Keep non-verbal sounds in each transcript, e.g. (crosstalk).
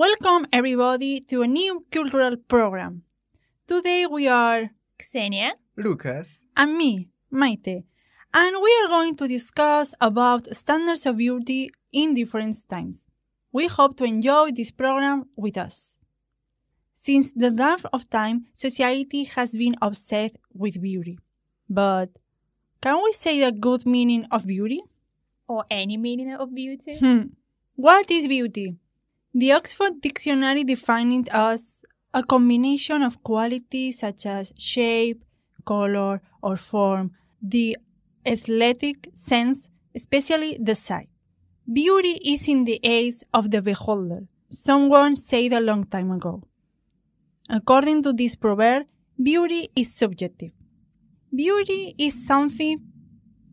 Welcome everybody to a new cultural program. Today we are Xenia. Lucas. and me, Maite, and we are going to discuss about standards of beauty in different times. We hope to enjoy this program with us. Since the dawn of time, society has been obsessed with beauty. But can we say the good meaning of beauty? Or any meaning of beauty? Hmm. What is beauty? The Oxford Dictionary defined it as a combination of qualities such as shape, color, or form, the aesthetic sense, especially the sight. Beauty is in the eyes of the beholder, someone said a long time ago. According to this proverb, beauty is subjective. Beauty is something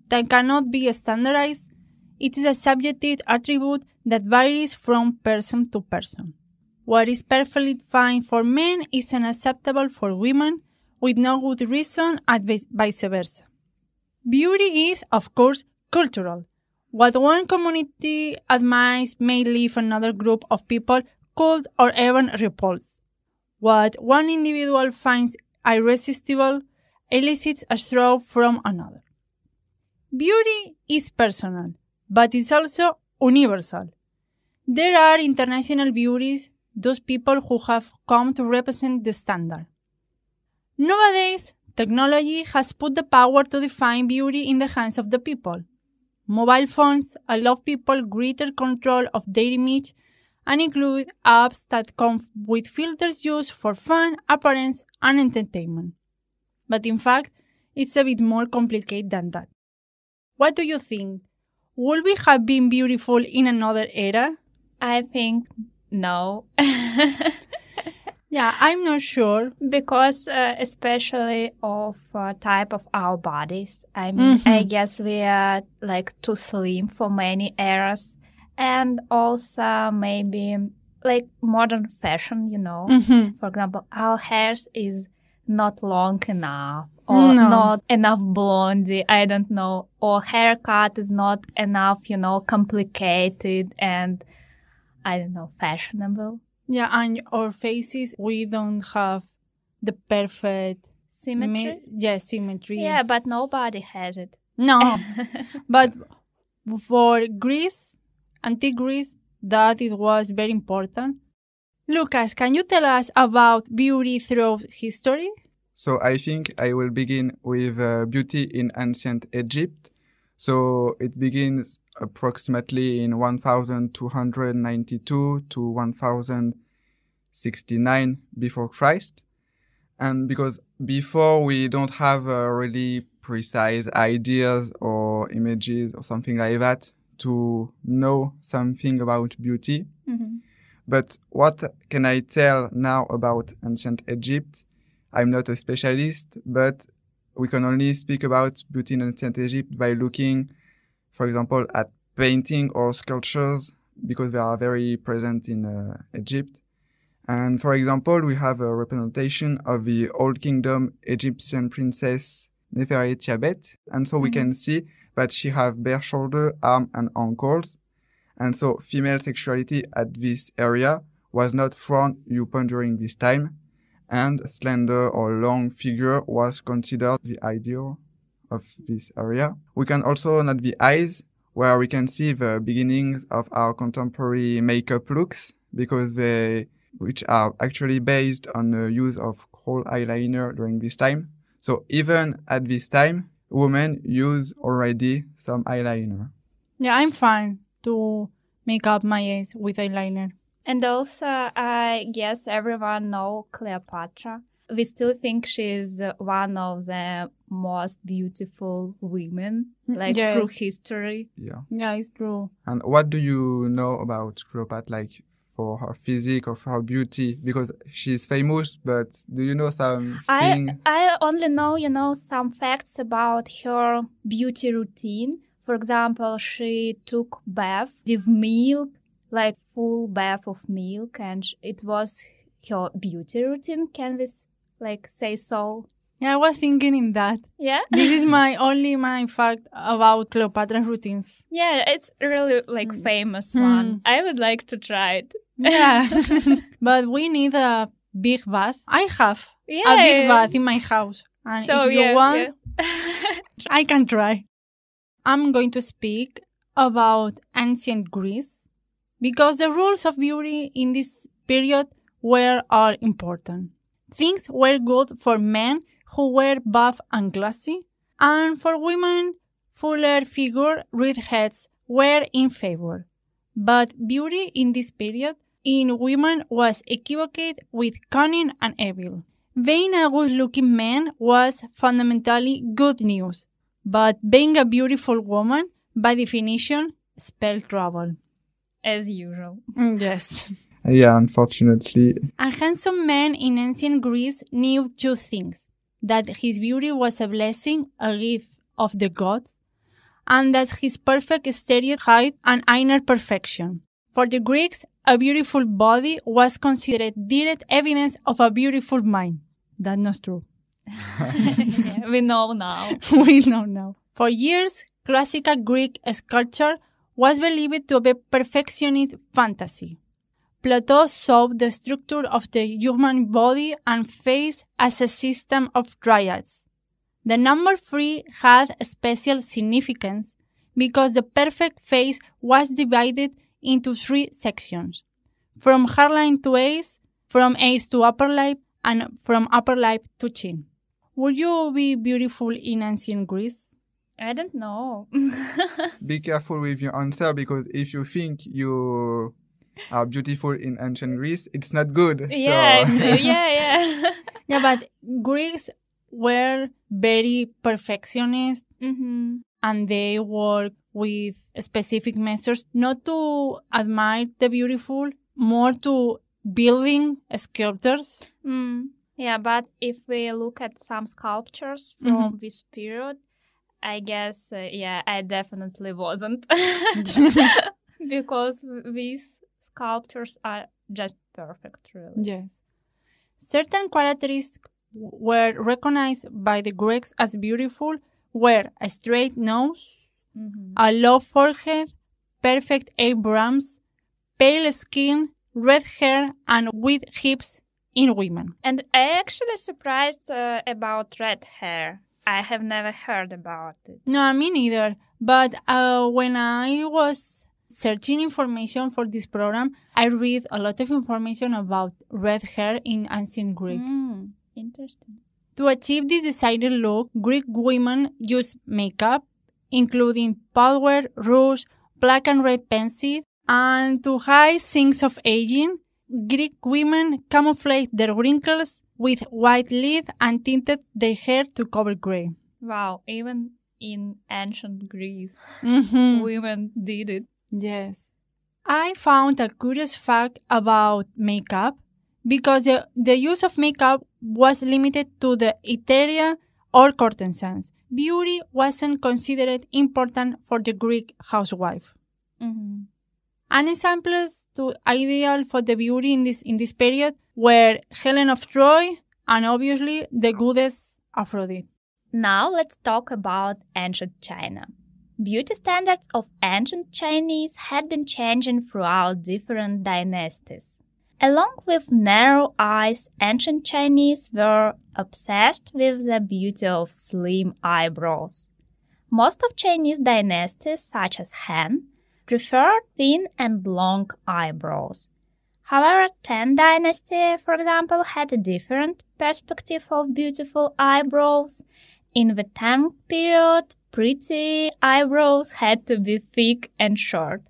that cannot be standardized it is a subjective attribute that varies from person to person. What is perfectly fine for men is unacceptable for women, with no good reason and vice versa. Beauty is, of course, cultural. What one community admires may leave another group of people cold or even repulsed. What one individual finds irresistible elicits a throw from another. Beauty is personal, but it's also universal. There are international beauties, those people who have come to represent the standard. Nowadays, technology has put the power to define beauty in the hands of the people. Mobile phones allow people greater control of their image and include apps that come with filters used for fun, appearance, and entertainment. But in fact, it's a bit more complicated than that. What do you think? Would we have been beautiful in another era? I think no. (laughs) Yeah, I'm not sure. because uh, especially of uh, type of our bodies. I mean, Mhm. I guess we are like too slim for many eras. And also maybe like modern fashion, you know. Mhm. For example, our hairs is not long enough or No. not enough blondie. I don't know. Or haircut is not enough, you know, complicated and I don't know, fashionable. Yeah, and our faces, we don't have the perfect Symmetry. yeah, symmetry. yeah, but nobody has it. No, (laughs) but for Greece, antique Greece, that it was very important. Lucas, can you tell us about beauty through history? So I think I will begin with uh, beauty in ancient Egypt. So it begins approximately in 1292 to 1069 before Christ. And because before we don't have uh, really precise ideas or images or something like that to know something about beauty. Mhm. But what can I tell now about ancient Egypt? I'm not a specialist, but we can only speak about beauty in ancient Egypt by looking, for example, at painting or sculptures because they are very present in uh, Egypt. And for example, we have a representation of the Old Kingdom Egyptian princess Nefertiti, and so we Mhm. can see that she have bare shoulder, arm, and ankles. And so female sexuality at this area was not frowned upon during this time, and slender or long figure was considered the ideal of this area. We can also note the eyes, where we can see the beginnings of our contemporary makeup looks, because they, which are actually based on the use of kohl eyeliner during this time. So even at this time, women use already some eyeliner. Yeah, I'm fine to make up my eyes with eyeliner. And also, I guess everyone know Cleopatra. We still think she's one of the most beautiful women, mm, like Yes. through history. Yeah. Yeah, it's true. And what do you know about Cleopatra, like for her physique or for her beauty? Because she's famous, but do you know some I I only know, you know, some facts about her beauty routine. For example, she took bath with milk, like full bath of milk, and it was her beauty routine. Can we like say so? Yeah, I was thinking in that. Yeah. This is my (laughs) only my fact about Cleopatra routines. Yeah, it's really like Mm. famous Mm. one. I would like to try it. Yeah. (laughs) (laughs) but we need a big bath. I have Yeah. a big bath in my house. And So if you yeah, want, yeah. I can try. I'm going to speak about ancient Greece because the rules of beauty in this period were all important. Things were good for men who were buff and glossy, and for women, fuller figure, red heads were in favor. But beauty in this period in women was equivocated with cunning and evil. Being a good looking man was fundamentally good news, but being a beautiful woman, by definition, spelled trouble. As usual. Mm, yes. Yeah, unfortunately. A handsome man in ancient Greece knew two things that his beauty was a blessing, a gift of the gods, and that his perfect exterior height and inner perfection. For the Greeks, a beautiful body was considered direct evidence of a beautiful mind. That's not true. Yeah, (laughs) (laughs) we know now. we know now. For years, classical Greek sculpture was believed to be perfectionist fantasy. Plato saw the structure of the human body and face as a system of triads. The number three had special significance because the perfect face was divided into three sections from hairline to ace, from ace to upper lip, and from upper lip to chin. Would you be beautiful in ancient Greece? I don't know. Be (laughs) careful with your answer because if you think you are beautiful in ancient Greece, it's not good. yeah, So- yeah, (laughs) yeah. (laughs) Yeah, but Greeks were very perfectionist hmm and they work with specific measures not to admire the beautiful, more to building sculptures. Mm. Yeah, but if we look at some sculptures from this period, I guess, uh, yeah, I definitely wasn't. (laughs) (laughs) because these sculptures are just perfect, really. Yes. Certain characteristics were recognized by the Greeks as beautiful were a straight nose, Mhm. a low forehead, perfect eyebrows, pale skin, red hair, and with hips in women. And I actually surprised uh, about red hair. I have never heard about it. No, me neither. But uh, when I was searching information for this program, I read a lot of information about red hair in ancient Greek. Mm, interesting. To achieve this desired look, Greek women used makeup, including powder, rouge, black and red pencil, and to hide signs of aging, Greek women camouflage their wrinkles with white lid and tinted their hair to cover gray. Wow, even in ancient Greece, Mhm. women did it. Yes. I found a curious fact about makeup because the, the use of makeup was limited to the italia or courtesans. Beauty wasn't considered important for the Greek housewife. hmm An examples to ideal for the beauty in this in this period were Helen of Troy and obviously the goddess Aphrodite. Now let's talk about ancient China. Beauty standards of ancient Chinese had been changing throughout different dynasties. Along with narrow eyes, ancient Chinese were obsessed with the beauty of slim eyebrows. Most of Chinese dynasties, such as Han, preferred thin and long eyebrows. However, Tang Dynasty, for example, had a different perspective of beautiful eyebrows. In the Tang period, pretty eyebrows had to be thick and short.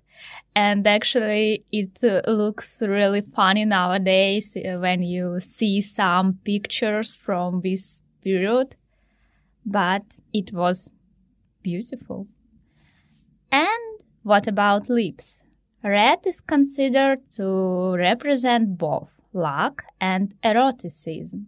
And actually, it uh, looks really funny nowadays uh, when you see some pictures from this period. But it was beautiful. And what about lips? Red is considered to represent both luck and eroticism.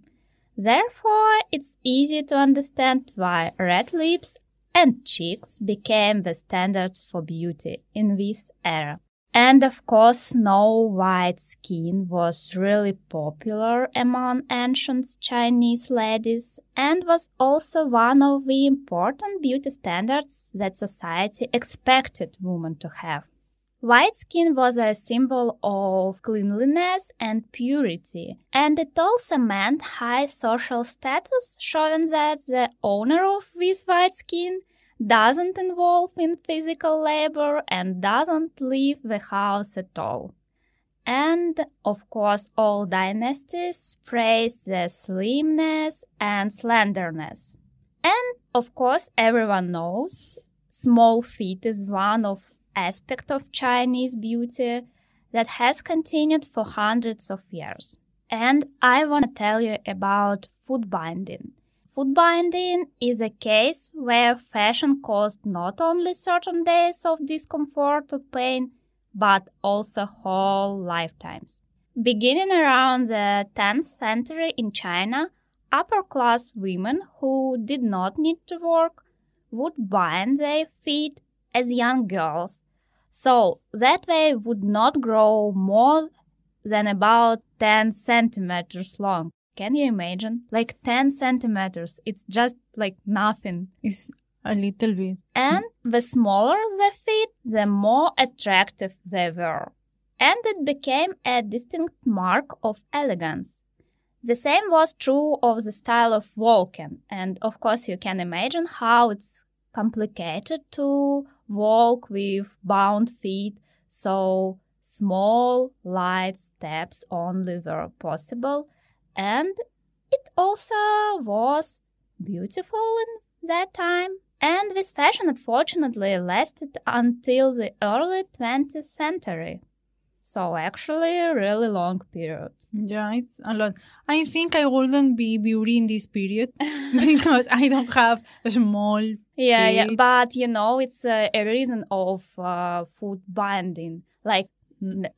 Therefore, it's easy to understand why red lips and cheeks became the standards for beauty in this era. And of course, snow white skin was really popular among ancient Chinese ladies and was also one of the important beauty standards that society expected women to have. White skin was a symbol of cleanliness and purity, and it also meant high social status, showing that the owner of this white skin doesn't involve in physical labor and doesn't leave the house at all. And of course, all dynasties praise the slimness and slenderness. And of course, everyone knows small feet is one of aspect of Chinese beauty that has continued for hundreds of years. And I want to tell you about foot binding. Foot binding is a case where fashion caused not only certain days of discomfort or pain, but also whole lifetimes. Beginning around the 10th century in China, upper class women who did not need to work would bind their feet as young girls, so that they would not grow more than about 10 centimeters long. Can you imagine? Like 10 centimeters. It's just like nothing. It's a little bit. And the smaller the feet, the more attractive they were. And it became a distinct mark of elegance. The same was true of the style of walking. And of course, you can imagine how it's complicated to walk with bound feet. So small, light steps only were possible and it also was beautiful in that time. And this fashion unfortunately lasted until the early 20th century. So actually a really long period. Yeah, it's a lot. I think I wouldn't be beauty in this period (laughs) because I don't have a small. Yeah, yeah, but you know, it's a, a reason of uh, food binding. Like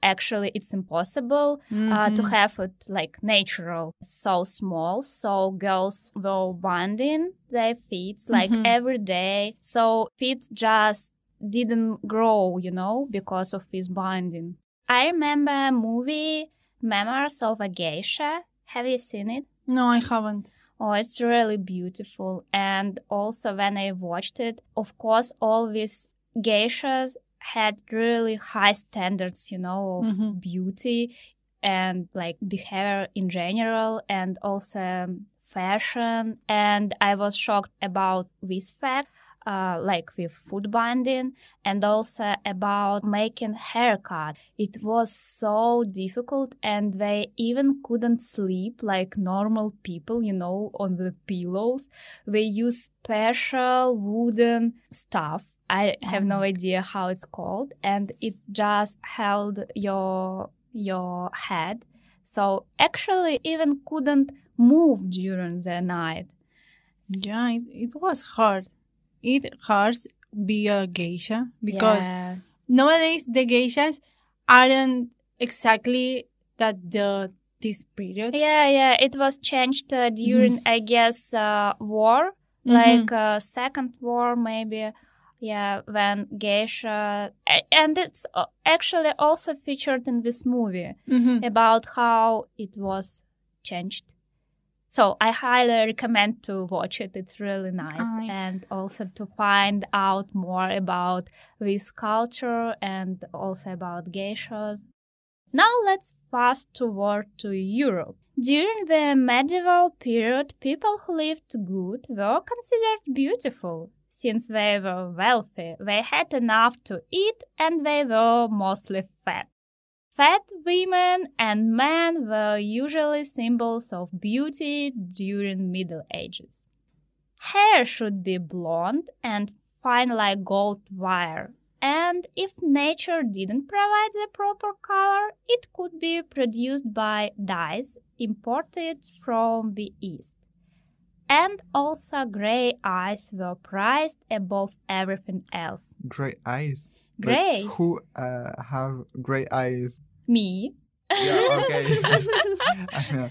actually, it's impossible uh, to Mhm. have it like natural, so small. So girls were binding their feet like Mhm. every day. So feet just didn't grow, you know, because of this binding. I remember a movie, Memoirs of a Geisha. Have you seen it? No, I haven't. Oh, it's really beautiful. And also, when I watched it, of course, all these geishas had really high standards, you know, of Mhm. beauty and like behavior in general, and also um, fashion. And I was shocked about this fact. Uh, like with foot binding and also about making haircut. It was so difficult and they even couldn't sleep like normal people, you know, on the pillows. They use special wooden stuff. I have no idea how it's called and it just held your your head. So actually even couldn't move during the night. Yeah, it, it was hard. It hurts be a geisha because Yeah. nowadays the geishas aren't exactly that the this period. Yeah, yeah, it was changed uh, during, I guess, uh, war, Mhm. like uh, second war, maybe. Yeah, when geisha, and it's actually also featured in this movie Mhm. about how it was changed. So I highly recommend to watch it. It's really nice, and also to find out more about this culture and also about geishas. Now let's fast forward to Europe. During the medieval period, people who lived good were considered beautiful. Since they were wealthy, they had enough to eat and they were mostly fat. Fat women and men were usually symbols of beauty during Middle Ages. Hair should be blonde and fine like gold wire, and if nature didn't provide the proper color, it could be produced by dyes imported from the East. And also, gray eyes were prized above everything else. Gray eyes. But Gray, who uh, have gray eyes? me. Yeah, okay. (laughs) (laughs)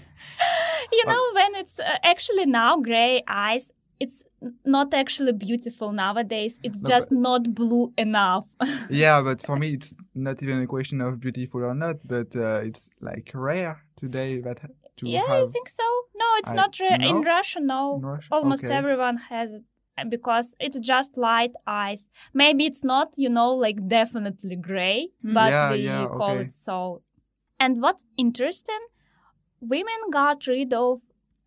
You But- know, when it's uh, actually now gray eyes, it's not actually beautiful nowadays. It's No, just but- not blue enough. (laughs) yeah, but for me, it's not even a question of beautiful or not, but uh, it's like rare today that to yeah, have I think so. No, it's I- not rare in no? Russia. No, in Russia. almost Okay. everyone has it. because it's just light eyes. Maybe it's not, you know, like definitely gray, mm-hmm. but Yeah, we yeah, call okay. it so. And what's interesting, women got rid of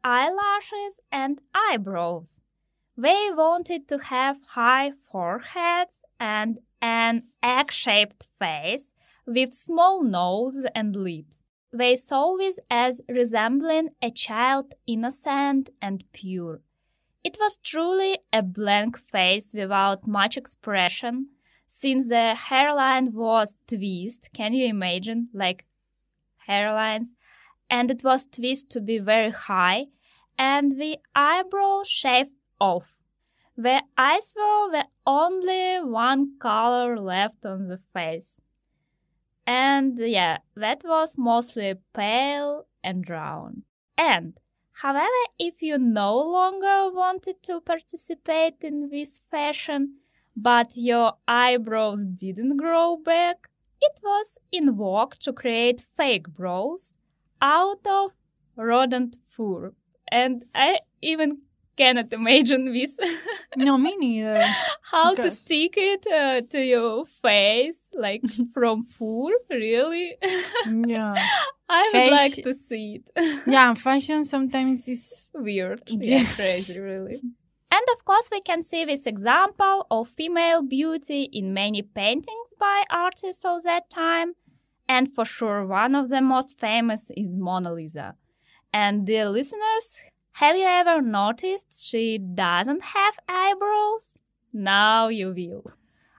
eyelashes and eyebrows. They wanted to have high foreheads and an egg shaped face with small nose and lips. They saw this as resembling a child innocent and pure. It was truly a blank face without much expression, since the hairline was twisted. Can you imagine? Like hairlines. And it was twisted to be very high, and the eyebrows shaved off. The eyes were the only one color left on the face. And yeah, that was mostly pale and brown. And however, if you no longer wanted to participate in this fashion, but your eyebrows didn't grow back, it was in vogue to create fake brows out of rodent fur. And I even cannot imagine this. No, me neither. (laughs) How to stick it uh, to your face, like (laughs) from fur, really? yeah. (laughs) I would like to see it. Yeah, fashion sometimes is Weird. Yeah. Yeah, crazy, really. And of course, we can see this example of female beauty in many paintings by artists of that time. And for sure, one of the most famous is Mona Lisa. And dear listeners, have you ever noticed she doesn't have eyebrows? Now you will.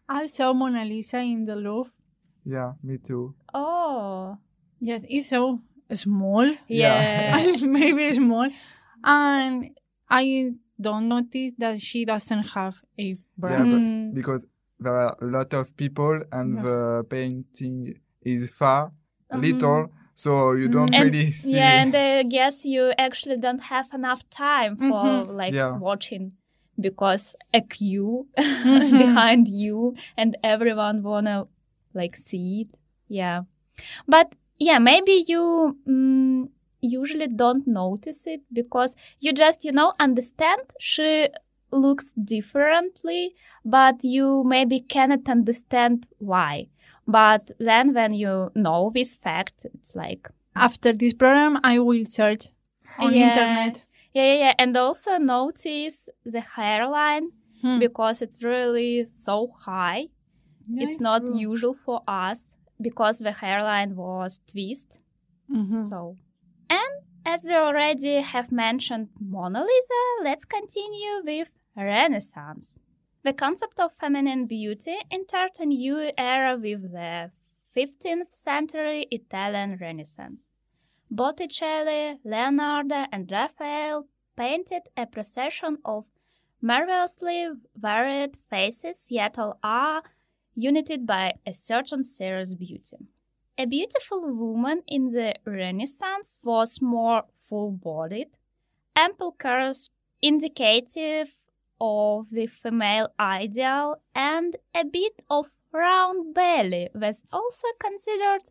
I saw Mona Lisa in the Louvre. Yeah, me too. Oh, Yes, it's so small. yeah. (laughs) Maybe small. And I don't notice that she doesn't have a Yeah, brow. but Mm. because there are a lot of people and Yeah. the painting is far, Mhm. little, so you don't. And- really see. Yeah, and I guess you actually don't have enough time for Mhm. like Yeah. watching because a queue (laughs) Mhm. behind you and everyone wanna like see it. Yeah, but yeah, maybe you mm, usually don't notice it because you just you know understand she looks differently, but you maybe cannot understand why. But then when you know this fact, it's like After this program, I will search on Yeah. internet. Yeah, yeah, yeah. And also notice the hairline Hmm. because it's really so high. Yeah, it's not true. usual for us because the hairline was twist. Mhm. So, and as we already have mentioned Mona Lisa, let's continue with Renaissance. The concept of feminine beauty entered a new era with the 15th century Italian Renaissance. Botticelli, Leonardo, and Raphael painted a procession of marvelously varied faces, yet all are united by a certain serious beauty. A beautiful woman in the Renaissance was more full bodied, ample curves indicative of the female ideal, and a bit of round belly was also considered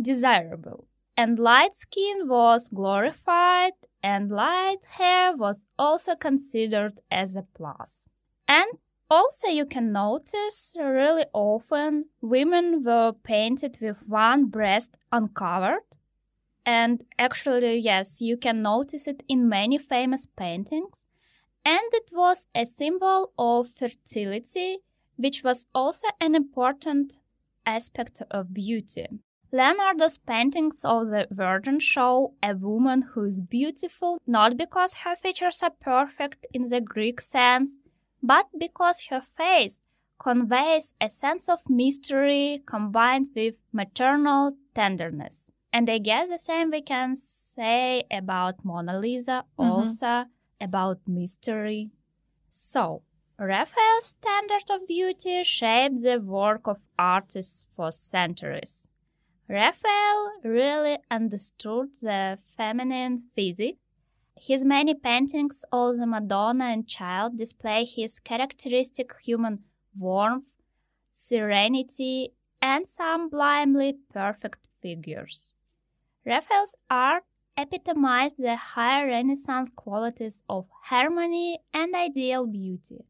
desirable. And light skin was glorified, and light hair was also considered as a plus. And also, you can notice really often women were painted with one breast uncovered. And actually, yes, you can notice it in many famous paintings. And it was a symbol of fertility, which was also an important aspect of beauty. Leonardo's paintings of the Virgin show a woman who is beautiful not because her features are perfect in the Greek sense, but because her face conveys a sense of mystery combined with maternal tenderness. And I guess the same we can say about Mona Lisa, Mhm. also about mystery. So, Raphael's standard of beauty shaped the work of artists for centuries. Raphael really understood the feminine physique his many paintings of the Madonna and Child display his characteristic human warmth, serenity, and sublimely perfect figures. Raphael's art epitomized the high Renaissance qualities of harmony and ideal beauty.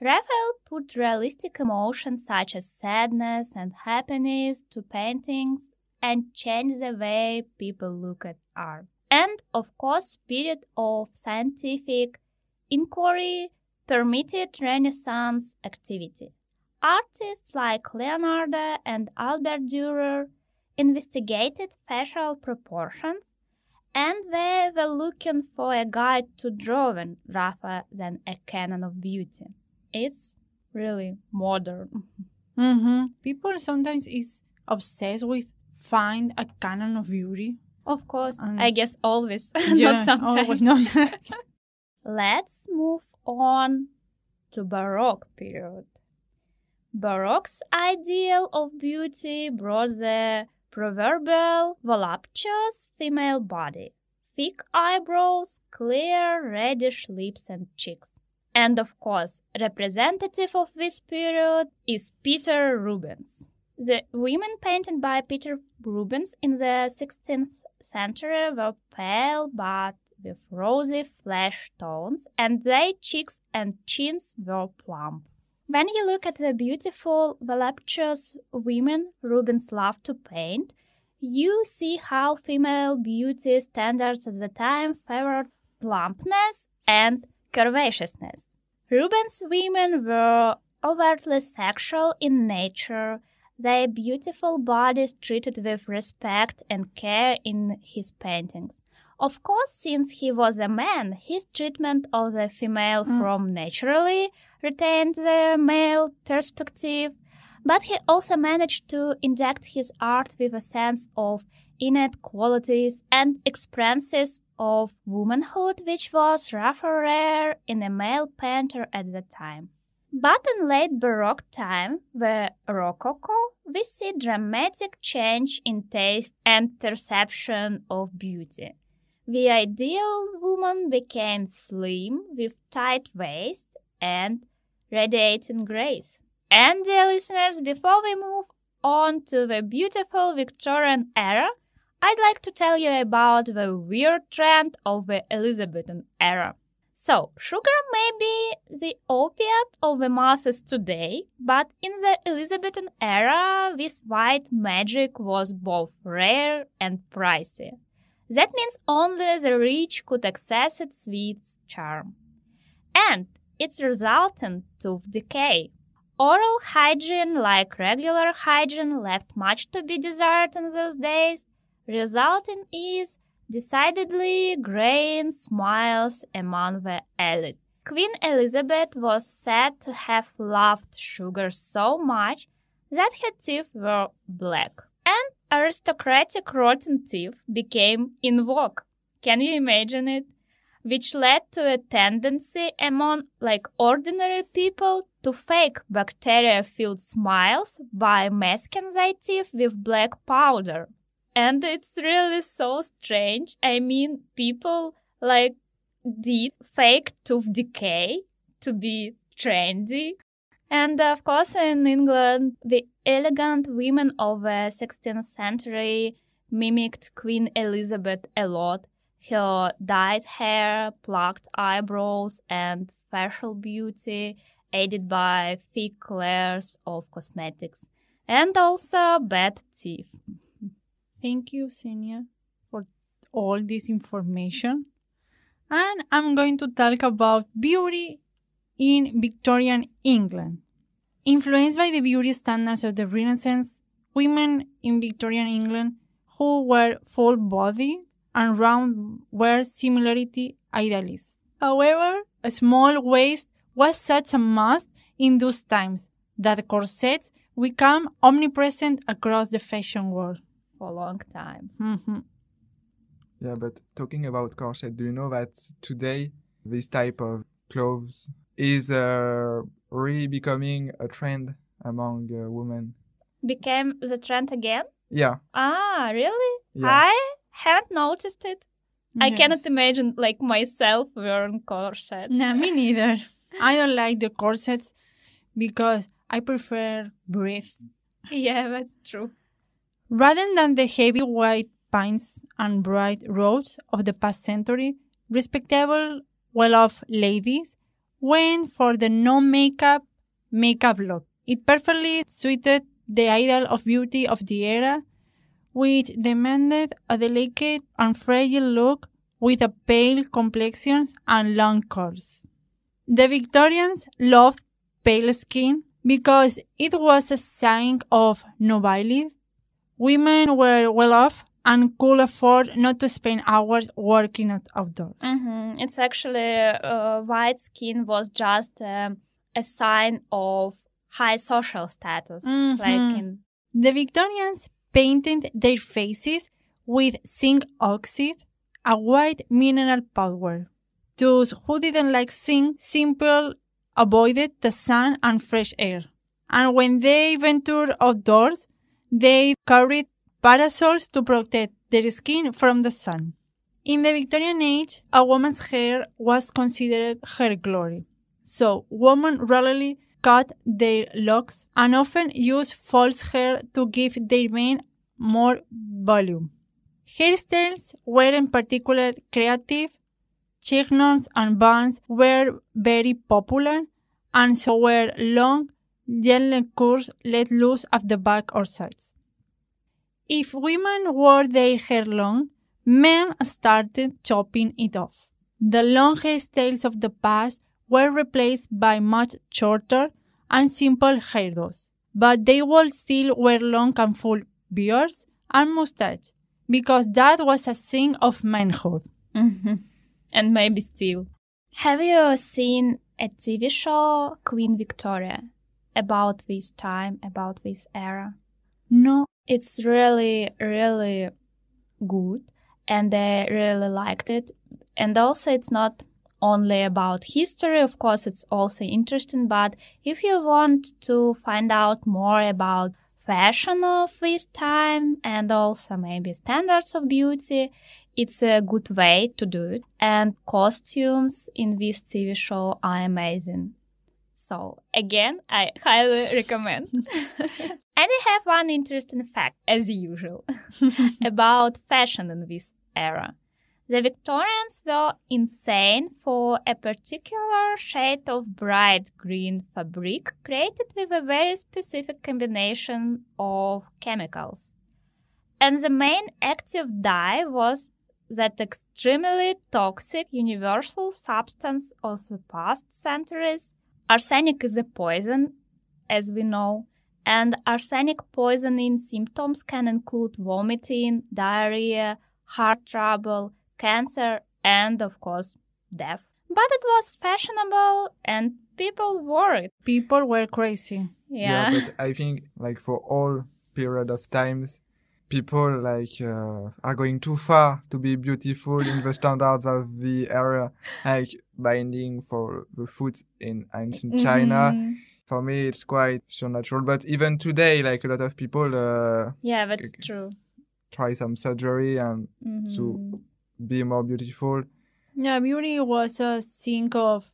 Raphael put realistic emotions such as sadness and happiness to paintings and changed the way people look at art. And of course, period of scientific inquiry permitted Renaissance activity. Artists like Leonardo and Albert Dürer investigated facial proportions and they were looking for a guide to drawing rather than a canon of beauty. It's really modern. Mm-hmm. People sometimes is obsessed with find a canon of beauty. Of course, I guess always, (laughs) Yeah, not sometimes. always. (laughs) Let's move on to Baroque period. Baroque's ideal of beauty brought the proverbial voluptuous female body, thick eyebrows, clear reddish lips and cheeks. And of course, representative of this period is Peter Rubens. The women painted by Peter Rubens in the 16th century were pale but with rosy flesh tones, and their cheeks and chins were plump. When you look at the beautiful, voluptuous women Rubens loved to paint, you see how female beauty standards at the time favored plumpness and curvaceousness. Rubens' women were overtly sexual in nature, their beautiful bodies treated with respect and care in his paintings. Of course, since he was a man, his treatment of the female Mm. from naturally retained the male perspective, but he also managed to inject his art with a sense of innate qualities and experiences of womanhood, which was rather rare in a male painter at the time. But in late Baroque time, the Rococo, we see dramatic change in taste and perception of beauty. The ideal woman became slim with tight waist and radiating grace. And dear listeners, before we move on to the beautiful Victorian era, I'd like to tell you about the weird trend of the Elizabethan era. So, sugar may be the opiate of the masses today, but in the Elizabethan era, this white magic was both rare and pricey. That means only the rich could access its sweet charm. And its resultant tooth decay. Oral hygiene, like regular hygiene, left much to be desired in those days, resulting is decidedly graying smiles among the elite. Queen Elizabeth was said to have loved sugar so much that her teeth were black, and aristocratic rotten teeth became in vogue. Can you imagine it? Which led to a tendency among like ordinary people to fake bacteria-filled smiles by masking their teeth with black powder. And it's really so strange. I mean, people like did fake tooth decay to be trendy. And of course, in England, the elegant women of uh, the 16th century mimicked Queen Elizabeth a lot. Her dyed hair, plucked eyebrows, and facial beauty, aided by thick layers of cosmetics, and also bad teeth. (laughs) Thank you, Xenia, for all this information. And I'm going to talk about beauty in Victorian England. Influenced by the beauty standards of the Renaissance, women in Victorian England who were full body and round were similarly idealists. However, a small waist was such a must in those times that corsets became omnipresent across the fashion world. For a long time. Mhm. Yeah, but talking about corset, do you know that today this type of clothes is uh, really becoming a trend among uh, women? Became the trend again? Yeah, Ah, really? yeah. I haven't noticed it. I cannot imagine like myself wearing corsets. No, me neither. (laughs) I don't like the corsets because I prefer brief. yeah, that's true. Rather than the heavy white pants and bright robes of the past century, respectable, well off ladies went for the no makeup makeup look. It perfectly suited the ideal of beauty of the era, which demanded a delicate and fragile look with a pale complexion and long curls. The Victorians loved pale skin because it was a sign of nobility. Women were well off and could afford not to spend hours working out outdoors. Mm-hmm. It's actually uh, white skin was just um, a sign of high social status, Mhm. like in The Victorians painted their faces with zinc oxide, a white mineral powder. Those who didn't like zinc simply avoided the sun and fresh air. And when they ventured outdoors, they carried parasols to protect their skin from the sun. In the Victorian age, a woman's hair was considered her glory. So women rarely cut their locks and often used false hair to give their men more volume. Hairstyles were in particular creative. Chignons and buns were very popular, and so were long, gently curls let loose at the back or sides. If women wore their hair long, men started chopping it off. The long hairstyles of the past were replaced by much shorter and simple hairdos, but they would still wear long and full beards and mustache because that was a sign of manhood. Mhm. and maybe still. Have you seen a TV show Queen Victoria about this time, about this era? No, It's really, really good, and I really liked it. And also, it's not only about history, of course, it's also interesting, but if you want to find out more about fashion of this time and also maybe standards of beauty, it's a good way to do it. And costumes in this TV show are amazing. So again, I highly recommend. (laughs) and I have one interesting fact, as usual, (laughs) about fashion in this era. The Victorians were insane for a particular shade of bright green fabric created with a very specific combination of chemicals. And the main active dye was that extremely toxic universal substance of the past centuries. Arsenic is a poison, as we know, and arsenic poisoning symptoms can include vomiting, diarrhea, heart trouble, cancer, and of course, death. But it was fashionable and people wore it. people were crazy. Yeah. but (laughs) I think like for all period of times, people like uh, are going too far to be beautiful in the (laughs) standards of the era, like binding for the foot in ancient China. For me, it's quite supernatural. But even today, like a lot of people uh, Yeah, that's Okay. true. try some surgery and Mhm. be more beautiful. Yeah, beauty was a sign of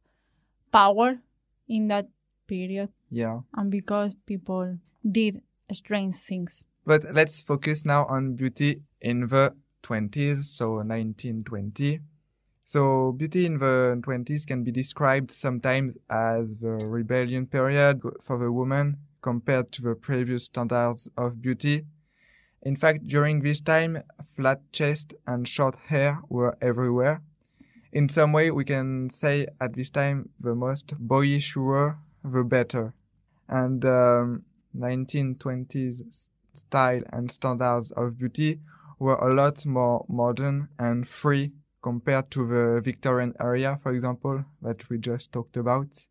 power in that period, Yeah. and because people did strange things. But let's focus now on beauty in the 20s, so 1920. So beauty in the 20s can be described sometimes as the rebellion period for the woman compared to the previous standards of beauty. In fact, during this time, flat chest and short hair were everywhere. In some way, we can say at this time the most boyish were, the better. And um, 1920s style and standards of beauty were a lot more modern and free compared to the Victorian area, for example, that we just talked about.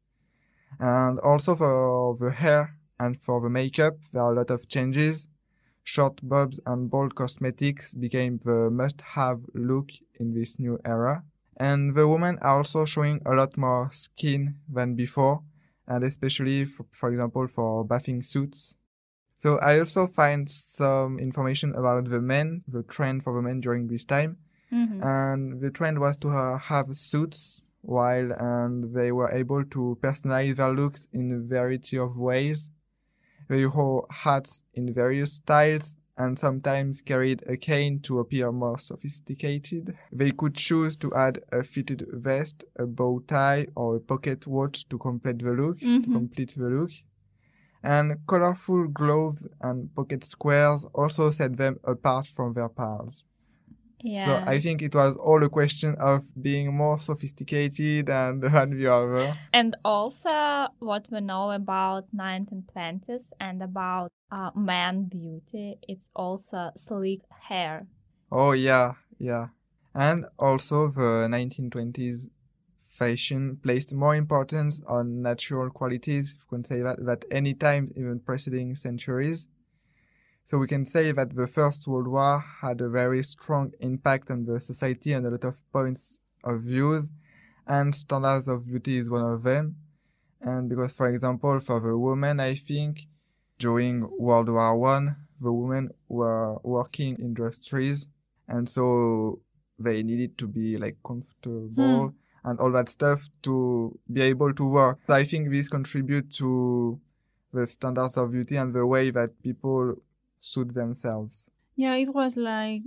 And also for the hair and for the makeup, there are a lot of changes. Short bobs and bold cosmetics became the must-have look in this new era. And the women are also showing a lot more skin than before, and especially, for, for example, for bathing suits. So I also find some information about the men, the trend for the men during this time, Mhm. and the trend was to uh, have suits while and they were able to personalize their looks in a variety of ways. They wore hats in various styles and sometimes carried a cane to appear more sophisticated. They could choose to add a fitted vest, a bow tie, or a pocket watch to complete the look. To Mhm. complete the look. And colorful gloves and pocket squares also set them apart from their pals. Yeah. So I think it was all a question of being more sophisticated and than (laughs) the other. And also, what we know about 1920s and about uh, man beauty, it's also sleek hair. Oh yeah, yeah. And also the 1920s fashion placed more importance on natural qualities, if you can say that, that any time even preceding centuries. So we can say that the First World War had a very strong impact on the society and a lot of points of views, and standards of beauty is one of them. And because, for example, for the women, I think during World War One, the women were working in industries, and so they needed to be like comfortable hmm. and all that stuff to be able to work. I think this contribute to the standards of beauty and the way that people suit themselves. Yeah, it was like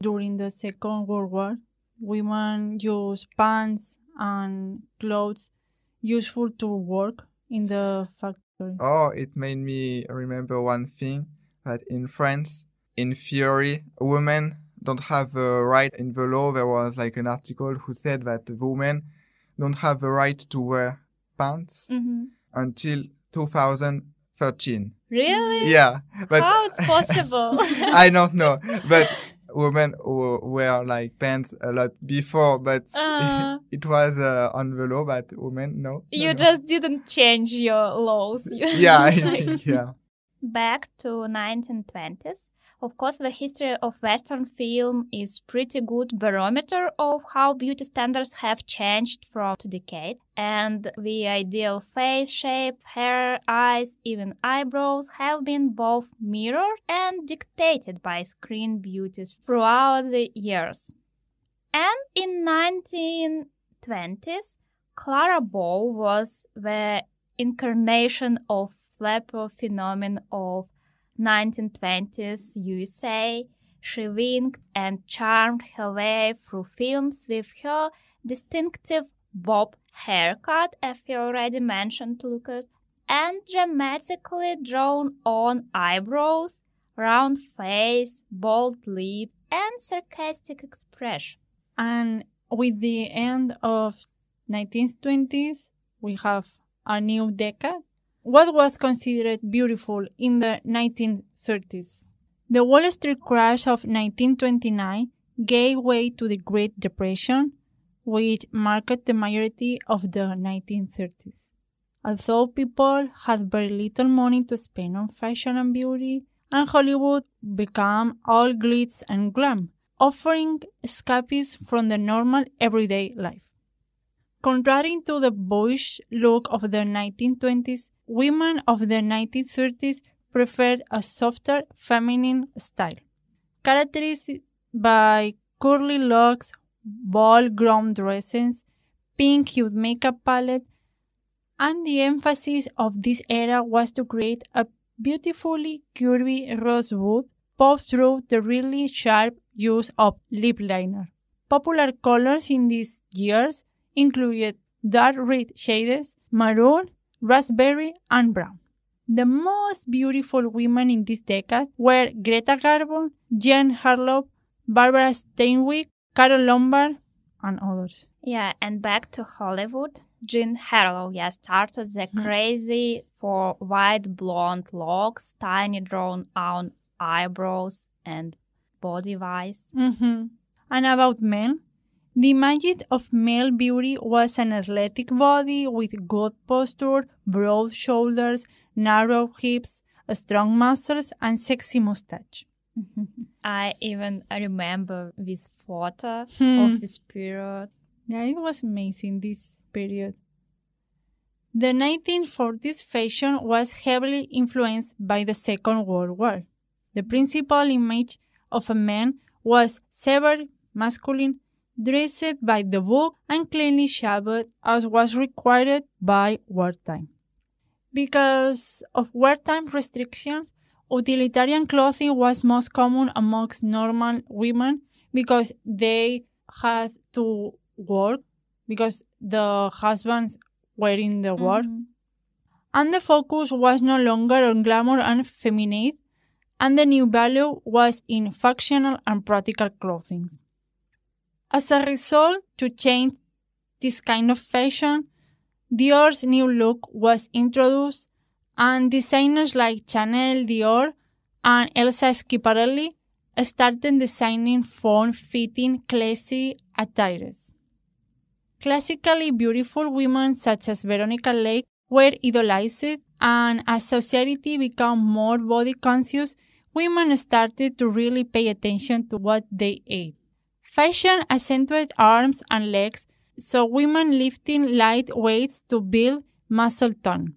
during the Second World War, women used pants and clothes useful to work in the factory. Oh, it made me remember one thing that in France, in theory, women don't have a right in the law. There was like an article who said that women don't have the right to wear pants hmm until 2013. Really? Yeah, but How it's possible? (laughs) I don't know, but women w- wear like pants a lot before, but (laughs) Uh. it was uh, on the law, but women no. no, you no. just didn't change your laws. yeah, I (laughs) think yeah. back to 1920s of course the history of western film is pretty good barometer of how beauty standards have changed from to decade. And the ideal face shape hair eyes even eyebrows have been both mirrored and dictated by screen beauties throughout the years. And in 1920s clara bow was the incarnation of flapper phenomenon of 1920s USA. She winked and charmed her way through films with her distinctive bob haircut, as you already mentioned, Lucas, and dramatically drawn on eyebrows, round face, bold lip, and sarcastic expression. And with the end of 1920s, we have a new decade. What was considered beautiful in the 1930s? The Wall Street crash of 1929 gave way to the Great Depression, which marked the majority of the 1930s. Although people had very little money to spend on fashion and beauty, and Hollywood became all glitz and glam, offering escapism from the normal everyday life. Contrary to the boyish look of the 1920s, women of the 1930s preferred a softer feminine style, characterized by curly locks, ball grown dresses, pink hued makeup palette, and the emphasis of this era was to create a beautifully curvy rosewood pop through the really sharp use of lip liner. Popular colors in these years included dark red shades, maroon, raspberry, and brown. The most beautiful women in this decade were Greta Garbo, Jean Harlow, Barbara Stanwyck, Carole Lombard, and others. Yeah, and back to Hollywood. Jean Harlow, yeah, started the Mhm. crazy for white blonde locks, tiny drawn on eyebrows, and body wise. Mm-hmm. And about men, the magic of male beauty was an athletic body with good posture, broad shoulders, narrow hips, strong muscles, and sexy mustache. (laughs) I even remember this photo Hmm. of this period. Yeah, it was amazing this period. The 1940s fashion was heavily influenced by the Second World War. The principal image of a man was severe, masculine, dressed by the book, and cleanly shaved as was required by wartime. Because of wartime restrictions, utilitarian clothing was most common amongst normal women because they had to work because the husbands were in the war. Mhm. And the focus was no longer on glamour and feminine, and the new value was in functional and practical clothing. As a result, to change this kind of fashion, Dior's new look was introduced, and designers like Chanel, Dior, and Elsa Schiaparelli started designing form-fitting, classy attires. Classically beautiful women such as Veronica Lake were idolized, and as society became more body conscious, women started to really pay attention to what they ate. Fashion accentuated arms and legs, so women lifting light weights to build muscle tone.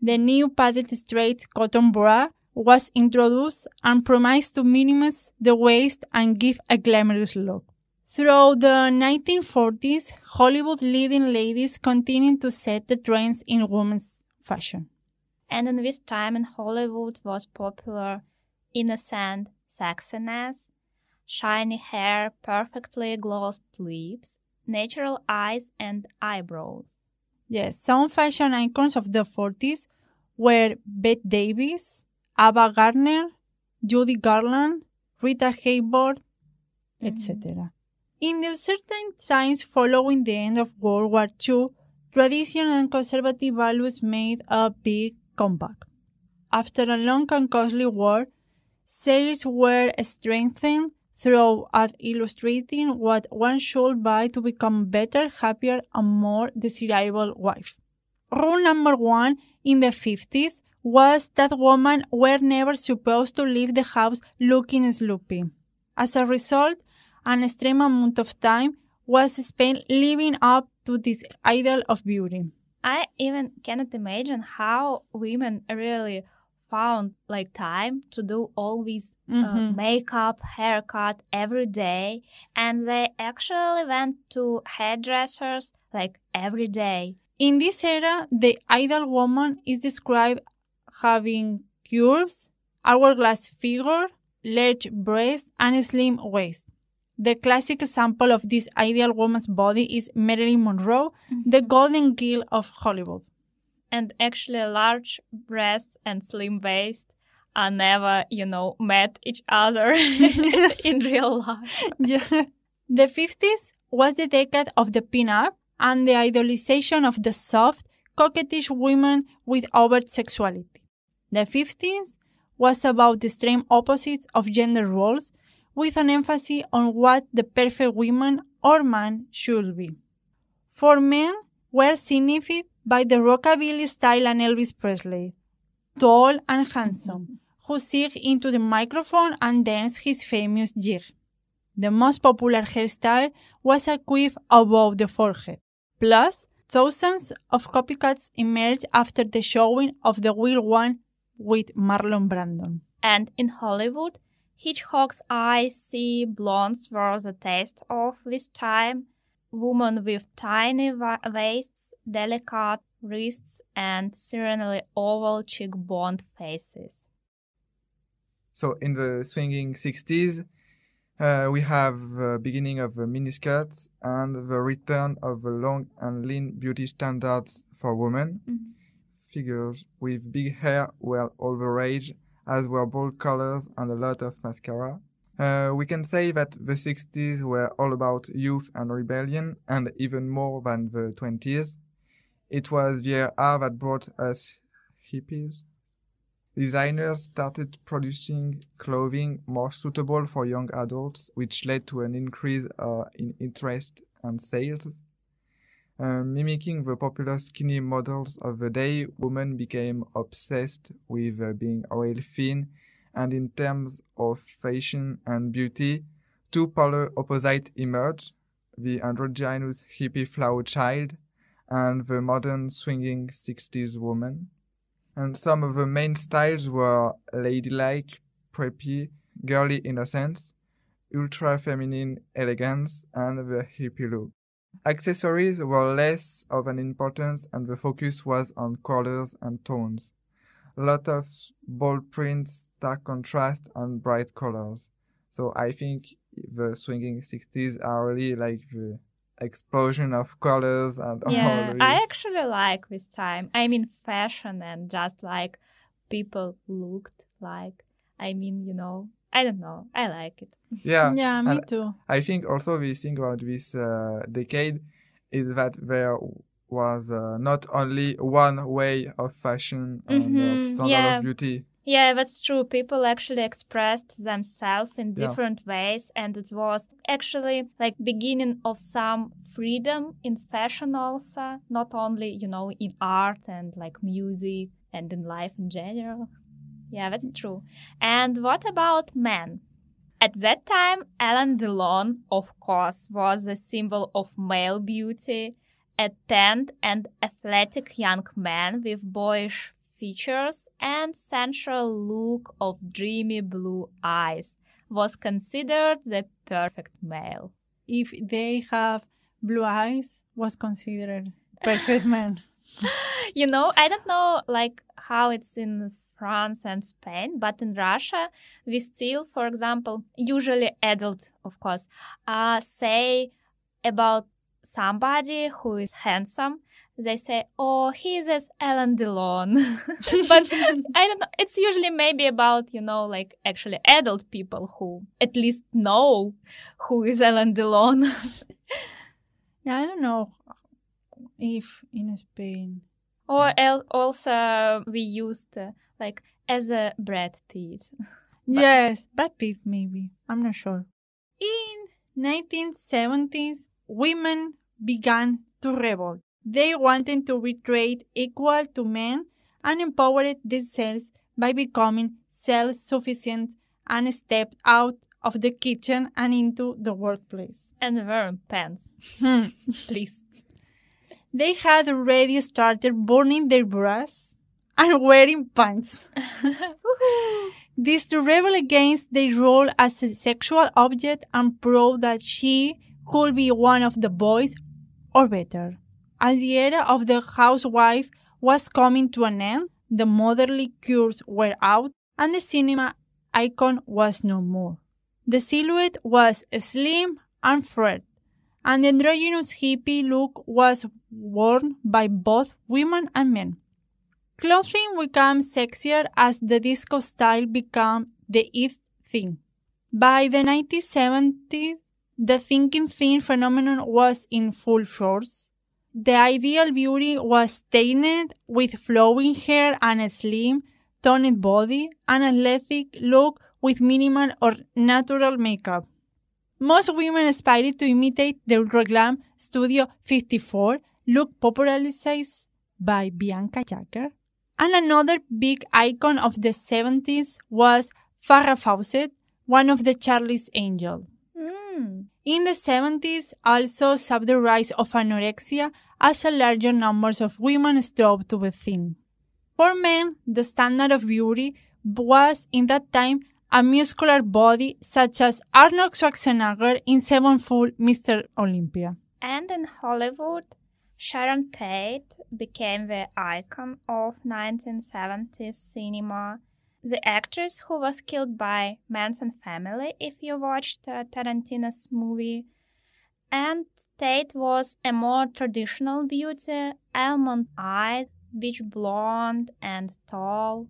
The new padded straight cotton bra was introduced and promised to minimize the waist and give a glamorous look. Throughout the 1940s, Hollywood leading ladies continued to set the trends in women's fashion. And in this time in Hollywood was popular innocent sexiness, shiny hair, perfectly glossed lips, natural eyes and eyebrows. Yes, some fashion icons of the 40s were Bette Davis, Ava Gardner, Judy Garland, Rita Hayworth, mm-hmm. etc. In the certain times following the end of World War II, tradition and conservative values made a big comeback. After a long and costly war, sales were strengthened through at illustrating what one should buy to become better, happier, and more desirable wife. Rule number one in the 50s was that women were never supposed to leave the house looking sloppy. As a result, an extreme amount of time was spent living up to this ideal of beauty. I even cannot imagine how women really found like time to do all these uh, Mhm. makeup, haircut every day, and they actually went to hairdressers like every day. In this era, the ideal woman is described having curves, hourglass figure, large breast, and a slim waist. The classic example of this ideal woman's body is Marilyn Monroe, the golden girl of Hollywood. And actually large breasts and slim waist are never, you know, met each other (laughs) in real life. (laughs) Yeah. The 50s was the decade of the pin-up and the idolization of the soft, coquettish women with overt sexuality. The 50s was about the extreme opposites of gender roles with an emphasis on what the perfect woman or man should be. For men were signified by the rockabilly style and Elvis Presley, tall and handsome, who sang into the microphone and danced his famous jig. The most popular hairstyle was a quiff above the forehead. Plus, thousands of copycats emerged after the showing of the Wild One with Marlon Brandon. And in Hollywood, Hitchcock's icy blondes were the taste of this time. Women with tiny wa- waists, delicate wrists, and serenely oval cheekbone faces. So in the swinging 60s, uh, we have the beginning of the miniskirts and the return of the long and lean beauty standards for women. Mhm. Figures with big hair were all the rage, as were bold colors and a lot of mascara. Uh, we can say that the 60s were all about youth and rebellion, and even more than the 20s. It was the era that brought us hippies. Designers started producing clothing more suitable for young adults, which led to an increase uh, in interest and sales. Uh, mimicking the popular skinny models of the day, women became obsessed with uh, being real thin, and in terms of fashion and beauty, two polar opposites emerged the androgynous hippie flower child and the modern swinging 60s woman. And some of the main styles were ladylike, preppy, girly innocence, ultra feminine elegance, and the hippie look. Accessories were less of an importance and the focus was on colors and tones. A lot of bold prints, stark contrast, and bright colors. So I think the swinging 60s are really like the explosion of colors and (laughs) Yeah, all I actually like this time. I mean, fashion and just like people looked like. I mean, you know, I don't know. I like it. (laughs) yeah, Yeah, me and too. I think also the thing about this uh, decade is that there was uh, not only one way of fashion and Mhm, of standard yeah. of beauty. Yeah, that's true. People actually expressed themselves in Yeah. different ways, and it was actually like beginning of some freedom in fashion also, not only you know in art and like music and in life in general. Yeah, that's true. And what about men? At that time, Alain Delon, of course, was a symbol of male beauty, a tanned and athletic young man with boyish features and sensual look of dreamy blue eyes was considered the perfect male. If they have blue eyes, was considered perfect man. (laughs) (laughs) you know, I don't know like how it's in France and Spain, but in Russia, we still, for example, usually adult, of course, uh, say about somebody who is handsome. They say, "Oh, he's as Alain Delon," (laughs) (laughs) but I don't know. It's usually maybe about you know like actually adult people who at least know who is Alain Delon. (laughs) Yeah, I don't know if in Spain. Or el- also we used uh, like as a Brad Pitt. Yes, Brad Pitt maybe. I'm not sure. In 1970s, women began to revolt. They wanted to be treated equal to men and empowered themselves by becoming self-sufficient and stepped out of the kitchen and into the workplace. and wearing pants, Hmm. (laughs) please. They had already started burning their bras and wearing pants. (laughs) (laughs) This to rebel against their role as a sexual object and prove that she could be one of the boys or better. As the era of the housewife was coming to an end, the motherly cures were out and the cinema icon was no more. The silhouette was slim and flat, and the androgynous hippie look was worn by both women and men. Clothing became sexier as the disco style became the if thing. By the 1970s, the thinking thin phenomenon was in full force. The ideal beauty was stained with flowing hair and a slim, toned body, an athletic look with minimal or natural makeup. Most women aspired to imitate the ultra glam Studio 54 look popularized by Bianca Jagger. And another big icon of the 70s was Farrah Fawcett, one of the Charlie's Angels. In the 70s, also saw the rise of anorexia as a larger numbers of women strove to be thin. For men, the standard of beauty was in that time a muscular body such as Arnold Schwarzenegger in Sevenfold Mr. Olympia. And in Hollywood, Sharon Tate became the icon of 1970s cinema. The actress who was killed by Manson family, if you watched uh, Tarantino's movie. And Tate was a more traditional beauty, almond-eyed, beach blonde, and tall.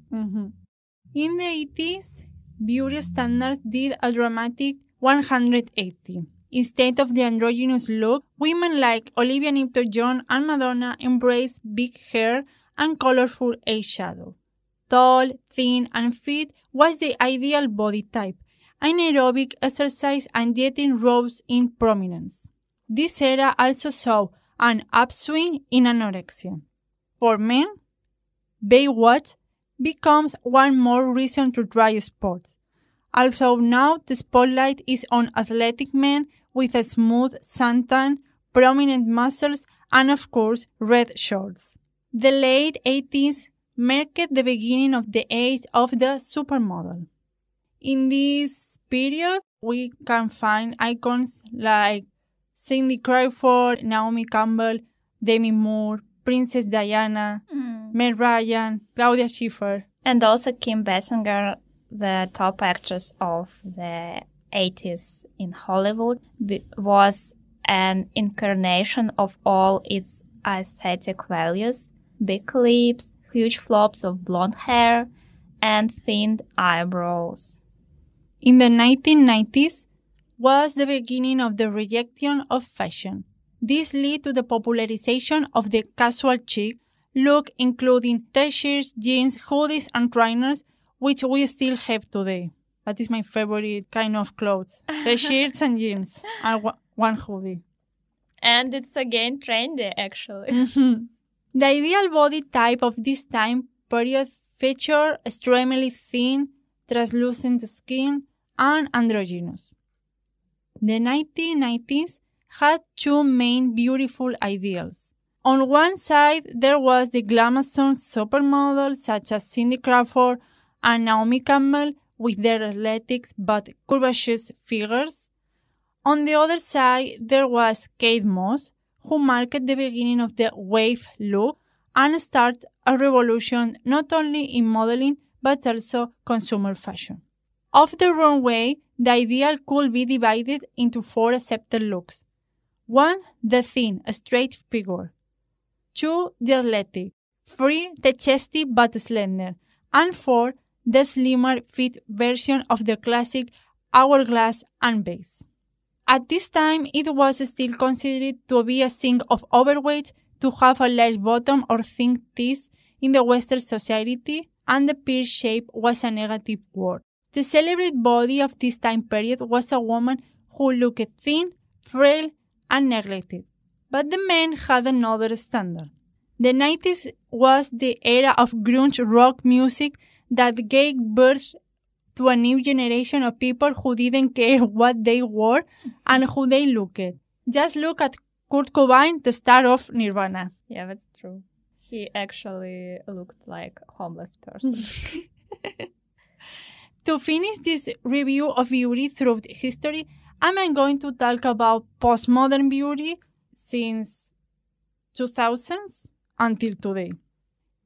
In the 80s, beauty standards did a dramatic 180. Instead of the androgynous look, women like Olivia Newton-John and Madonna embraced big hair and colorful eyeshadow. Tall, thin, and fit was the ideal body type, and aerobic exercise and dieting rose in prominence. This era also saw an upswing in anorexia. For men, Baywatch becomes one more reason to try sports. Although now the spotlight is on athletic men with a smooth suntan, prominent muscles, and of course, red shorts. The late 80s marked the beginning of the age of the supermodel. In this period, we can find icons like Cindy Crawford, Naomi Campbell, Demi Moore, Princess Diana, Mm. Meg Ryan, Claudia Schiffer, And also Kim Basinger, the top actress of the 80s in Hollywood, was an incarnation of all its aesthetic values. Big lips, huge flops of blonde hair, and thinned eyebrows. In the 1990s was the beginning of the rejection of fashion. This led to the popularization of the casual chic look, including t-shirts, jeans, hoodies, and trainers, which we still have today. That is my favorite kind of clothes: (laughs) t-shirts and jeans, and one hoodie. And it's again trendy, actually. Mm-hmm. The ideal body type of this time period featured extremely thin, translucent skin, and androgynous. The 1990s had two main beautiful ideals. On one side, there was the glamazon supermodel such as Cindy Crawford and Naomi Campbell with their athletic but curvaceous figures. On the other side, there was Kate Moss, who marked the beginning of the waif look and started a revolution not only in modeling but also consumer fashion. Off the runway, the ideal could be divided into four accepted looks. One, the thin, straight figure. Two, the athletic. Three, the chesty but slender. And four, the slimmer fit version of the classic hourglass and base. At this time, it was still considered to be a sign of overweight to have a large bottom or thin teeth in the Western society, and the pear shape was a negative word. The celebrated body of this time period was a woman who looked thin, frail, and neglected. But the men had another standard. The 90s was the era of grunge rock music that gave birth to a new generation of people who didn't care (laughs) what they wore and who they looked. Just look at Kurt Cobain, the star of Nirvana. Yeah, that's true. He actually looked like a homeless person. (laughs) To finish this review of beauty throughout history, I'm going to talk about postmodern beauty since 2000s until today.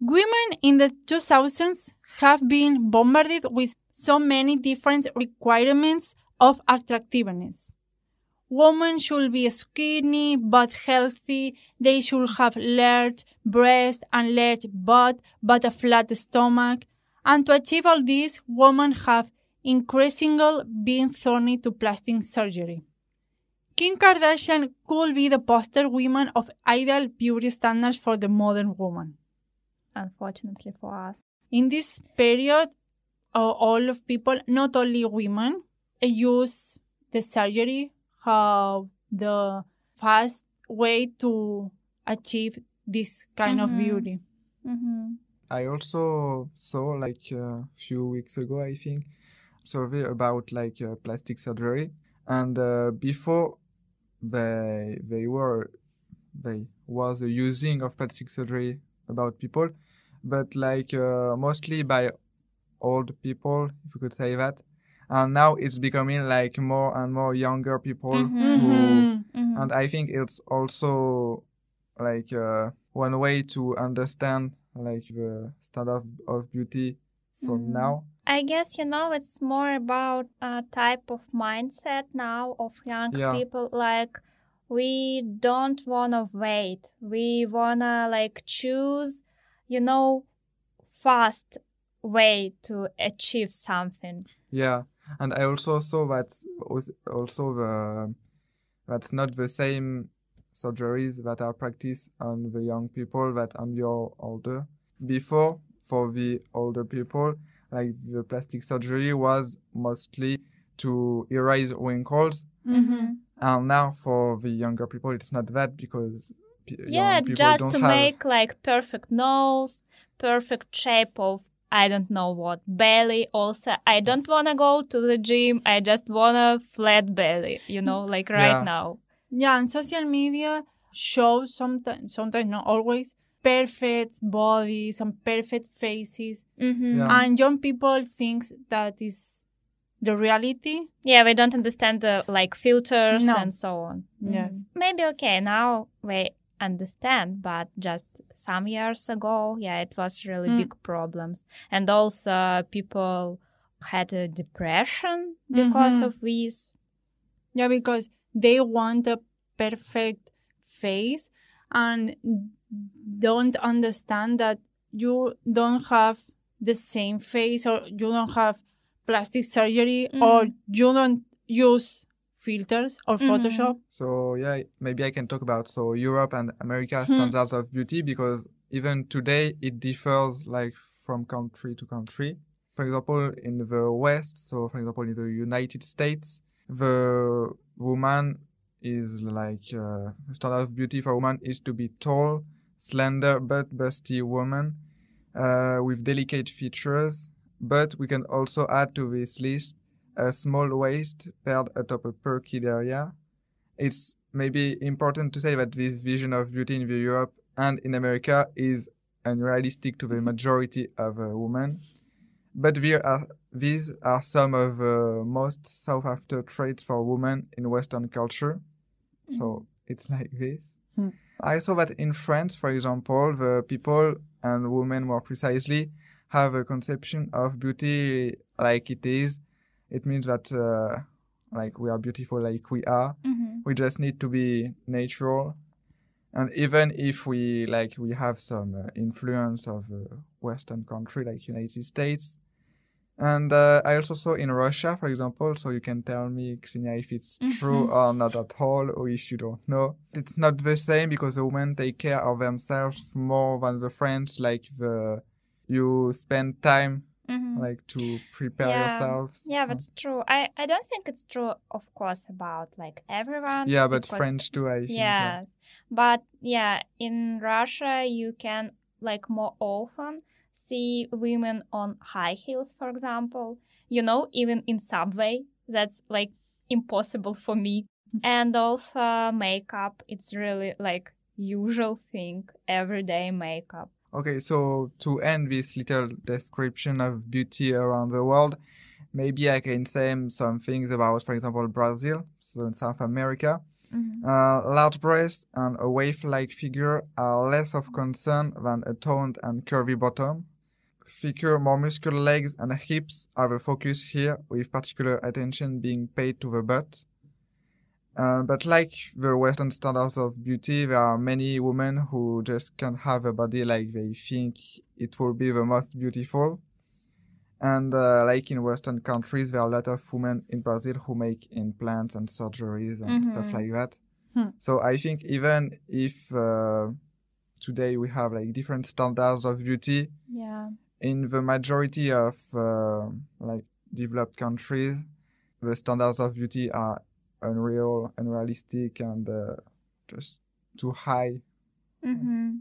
Women in the 2000s have been bombarded with so many different requirements of attractiveness. Women should be skinny but healthy. They should have large breasts and large butt but a flat stomach. And to achieve all this, women have increasingly been thorny to plastic surgery. Kim Kardashian could be the poster woman of ideal beauty standards for the modern woman. Unfortunately for us. In this period, all of people, not only women, uh, use the surgery how the fast way to achieve this kind of Mhm. beauty. Mm-hmm. I also saw like a few weeks ago, I think, survey about like uh, plastic surgery, and uh, before they they were they was a using of plastic surgery about people, but like uh, mostly by old people, if you could say that, and now it's becoming like more and more younger people Mhm. who Mm-hmm. and I think it's also like uh, one way to understand like the standard of beauty from Mm. now. I guess you know it's more about a type of mindset now of young Yeah. people. Like we don't wanna wait. We wanna like choose, you know, fast way to achieve something. Yeah, and I also saw that also the that's not the same surgeries that are practiced on the young people that on your older. Before, for the older people, like the plastic surgery was mostly to erase wrinkles Mm-hmm. And now for the younger people, it's not that because p- Yeah, young it's people just don't to have, make like perfect nose, perfect shape of I don't know what belly. Also, I don't wanna go to the gym. I just wanna flat belly. You know, (laughs) like right Yeah. now. Yeah, and social media shows sometimes, sometimes not always, perfect bodies and perfect faces, Mm-hmm. Yeah. and young people think that is the reality. Yeah, we don't understand the like filters No. and so on. Yes. Mhm. Maybe okay, now we understand, but just some years ago, yeah, it was really Mm. big problems. And also people had a depression because Mhm. of this. Yeah, because they want a perfect face and don't understand that you don't have the same face or you don't have plastic surgery or Mhm. you don't use filters or Mhm. Photoshop. So yeah, maybe I can talk about so Europe and America Hmm. standards of beauty because even today it differs like from country to country. For example, in the West, so for example in the United States, the woman is like uh, standard of beauty for woman is to be tall, slender but busty woman uh, with delicate features. But we can also add to this list a small waist paired atop a perky area. It's maybe important to say that this vision of beauty in the Europe and in America is unrealistic to the majority of uh, women. But are, these are some of the most sought after traits for women in Western culture. So it's (laughs) like this. Hmm. I saw that in France, for example, the people and women more precisely have a conception of beauty like it is. It means that uh, like we are beautiful like we are. Mhm. We just need to be natural. And even if we like we have some uh, influence of a Western country like United States, and uh, I also saw in Russia, for example, so you can tell me, Xenia, if it's true Mhm. or not at all, or if you don't know. It's not the same because the women take care of themselves more than the French. Like the you spend time Mhm. like to prepare Yeah. yourselves. Yeah, that's true. I, I don't think it's true, of course, about like everyone. yeah, but because- French too. I think. Yeah. But yeah, in Russia, you can like more often see women on high heels, for example. You know, even in subway, that's like impossible for me. (laughs) And also makeup, it's really like usual thing, everyday makeup. Okay, so to end this little description of beauty around the world, maybe I can say some things about, for example, Brazil, so in South America. Uh, large breasts and a waif-like figure are less of concern than a toned and curvy bottom. Thicker, more muscular legs and hips are the focus here, with particular attention being paid to the butt. Uh, but like the Western standards of beauty, there are many women who just can't have a body like they think it will be the most beautiful. And uh, like in Western countries, there are a lot of women in Brazil who make implants and surgeries and stuff Mhm. like that. Hmm. So I think even if uh, today we have like different standards of beauty, Yeah. in the majority of uh, like developed countries, the standards of beauty are unreal, unrealistic, and uh, just too high. Mm-hmm.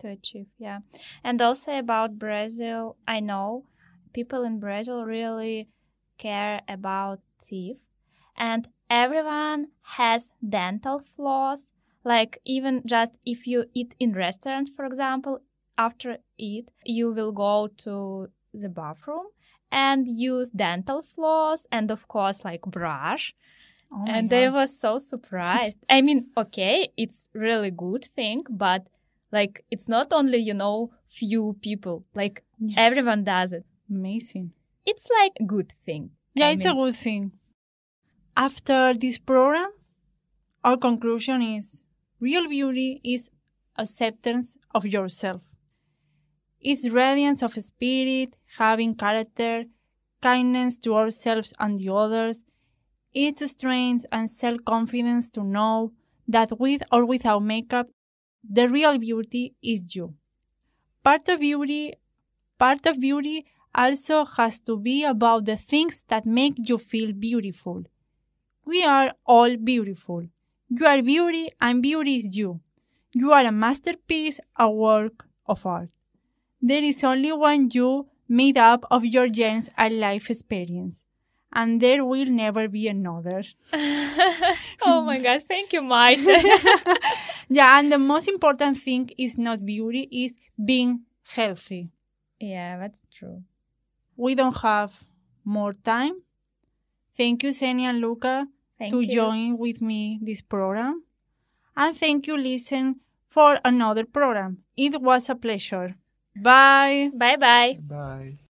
To achieve, yeah. And also about Brazil, I know people in Brazil really care about teeth, and everyone has dental floss. Like even just if you eat in restaurants, for example, after eat, you will go to the bathroom and use dental floss and of course like brush Oh and they God. were so surprised. I mean, okay, it's really good thing, but like it's not only you know few people. Like Yeah. everyone does it. Amazing. It's like a good thing. Yeah, I it's mean, a good thing. After this program, our conclusion is real beauty is acceptance of yourself. It's radiance of spirit, having character, kindness to ourselves and the others. It's strength and self confidence to know that with or without makeup, the real beauty is you. Part of beauty, part of beauty also has to be about the things that make you feel beautiful. We are all beautiful. You are beauty and beauty is you. You are a masterpiece, a work of art. There is only one you made up of your genes and life experience. And there will never be another. (laughs) oh my god, thank you, Mike. (laughs) yeah, and the most important thing is not beauty, is being healthy. yeah, that's true. we don't have more time. Thank you, Xenia and Luca, Thank to you. join with me this program. And thank you, listen, for another program. It was a pleasure. Bye. Bye bye. Bye.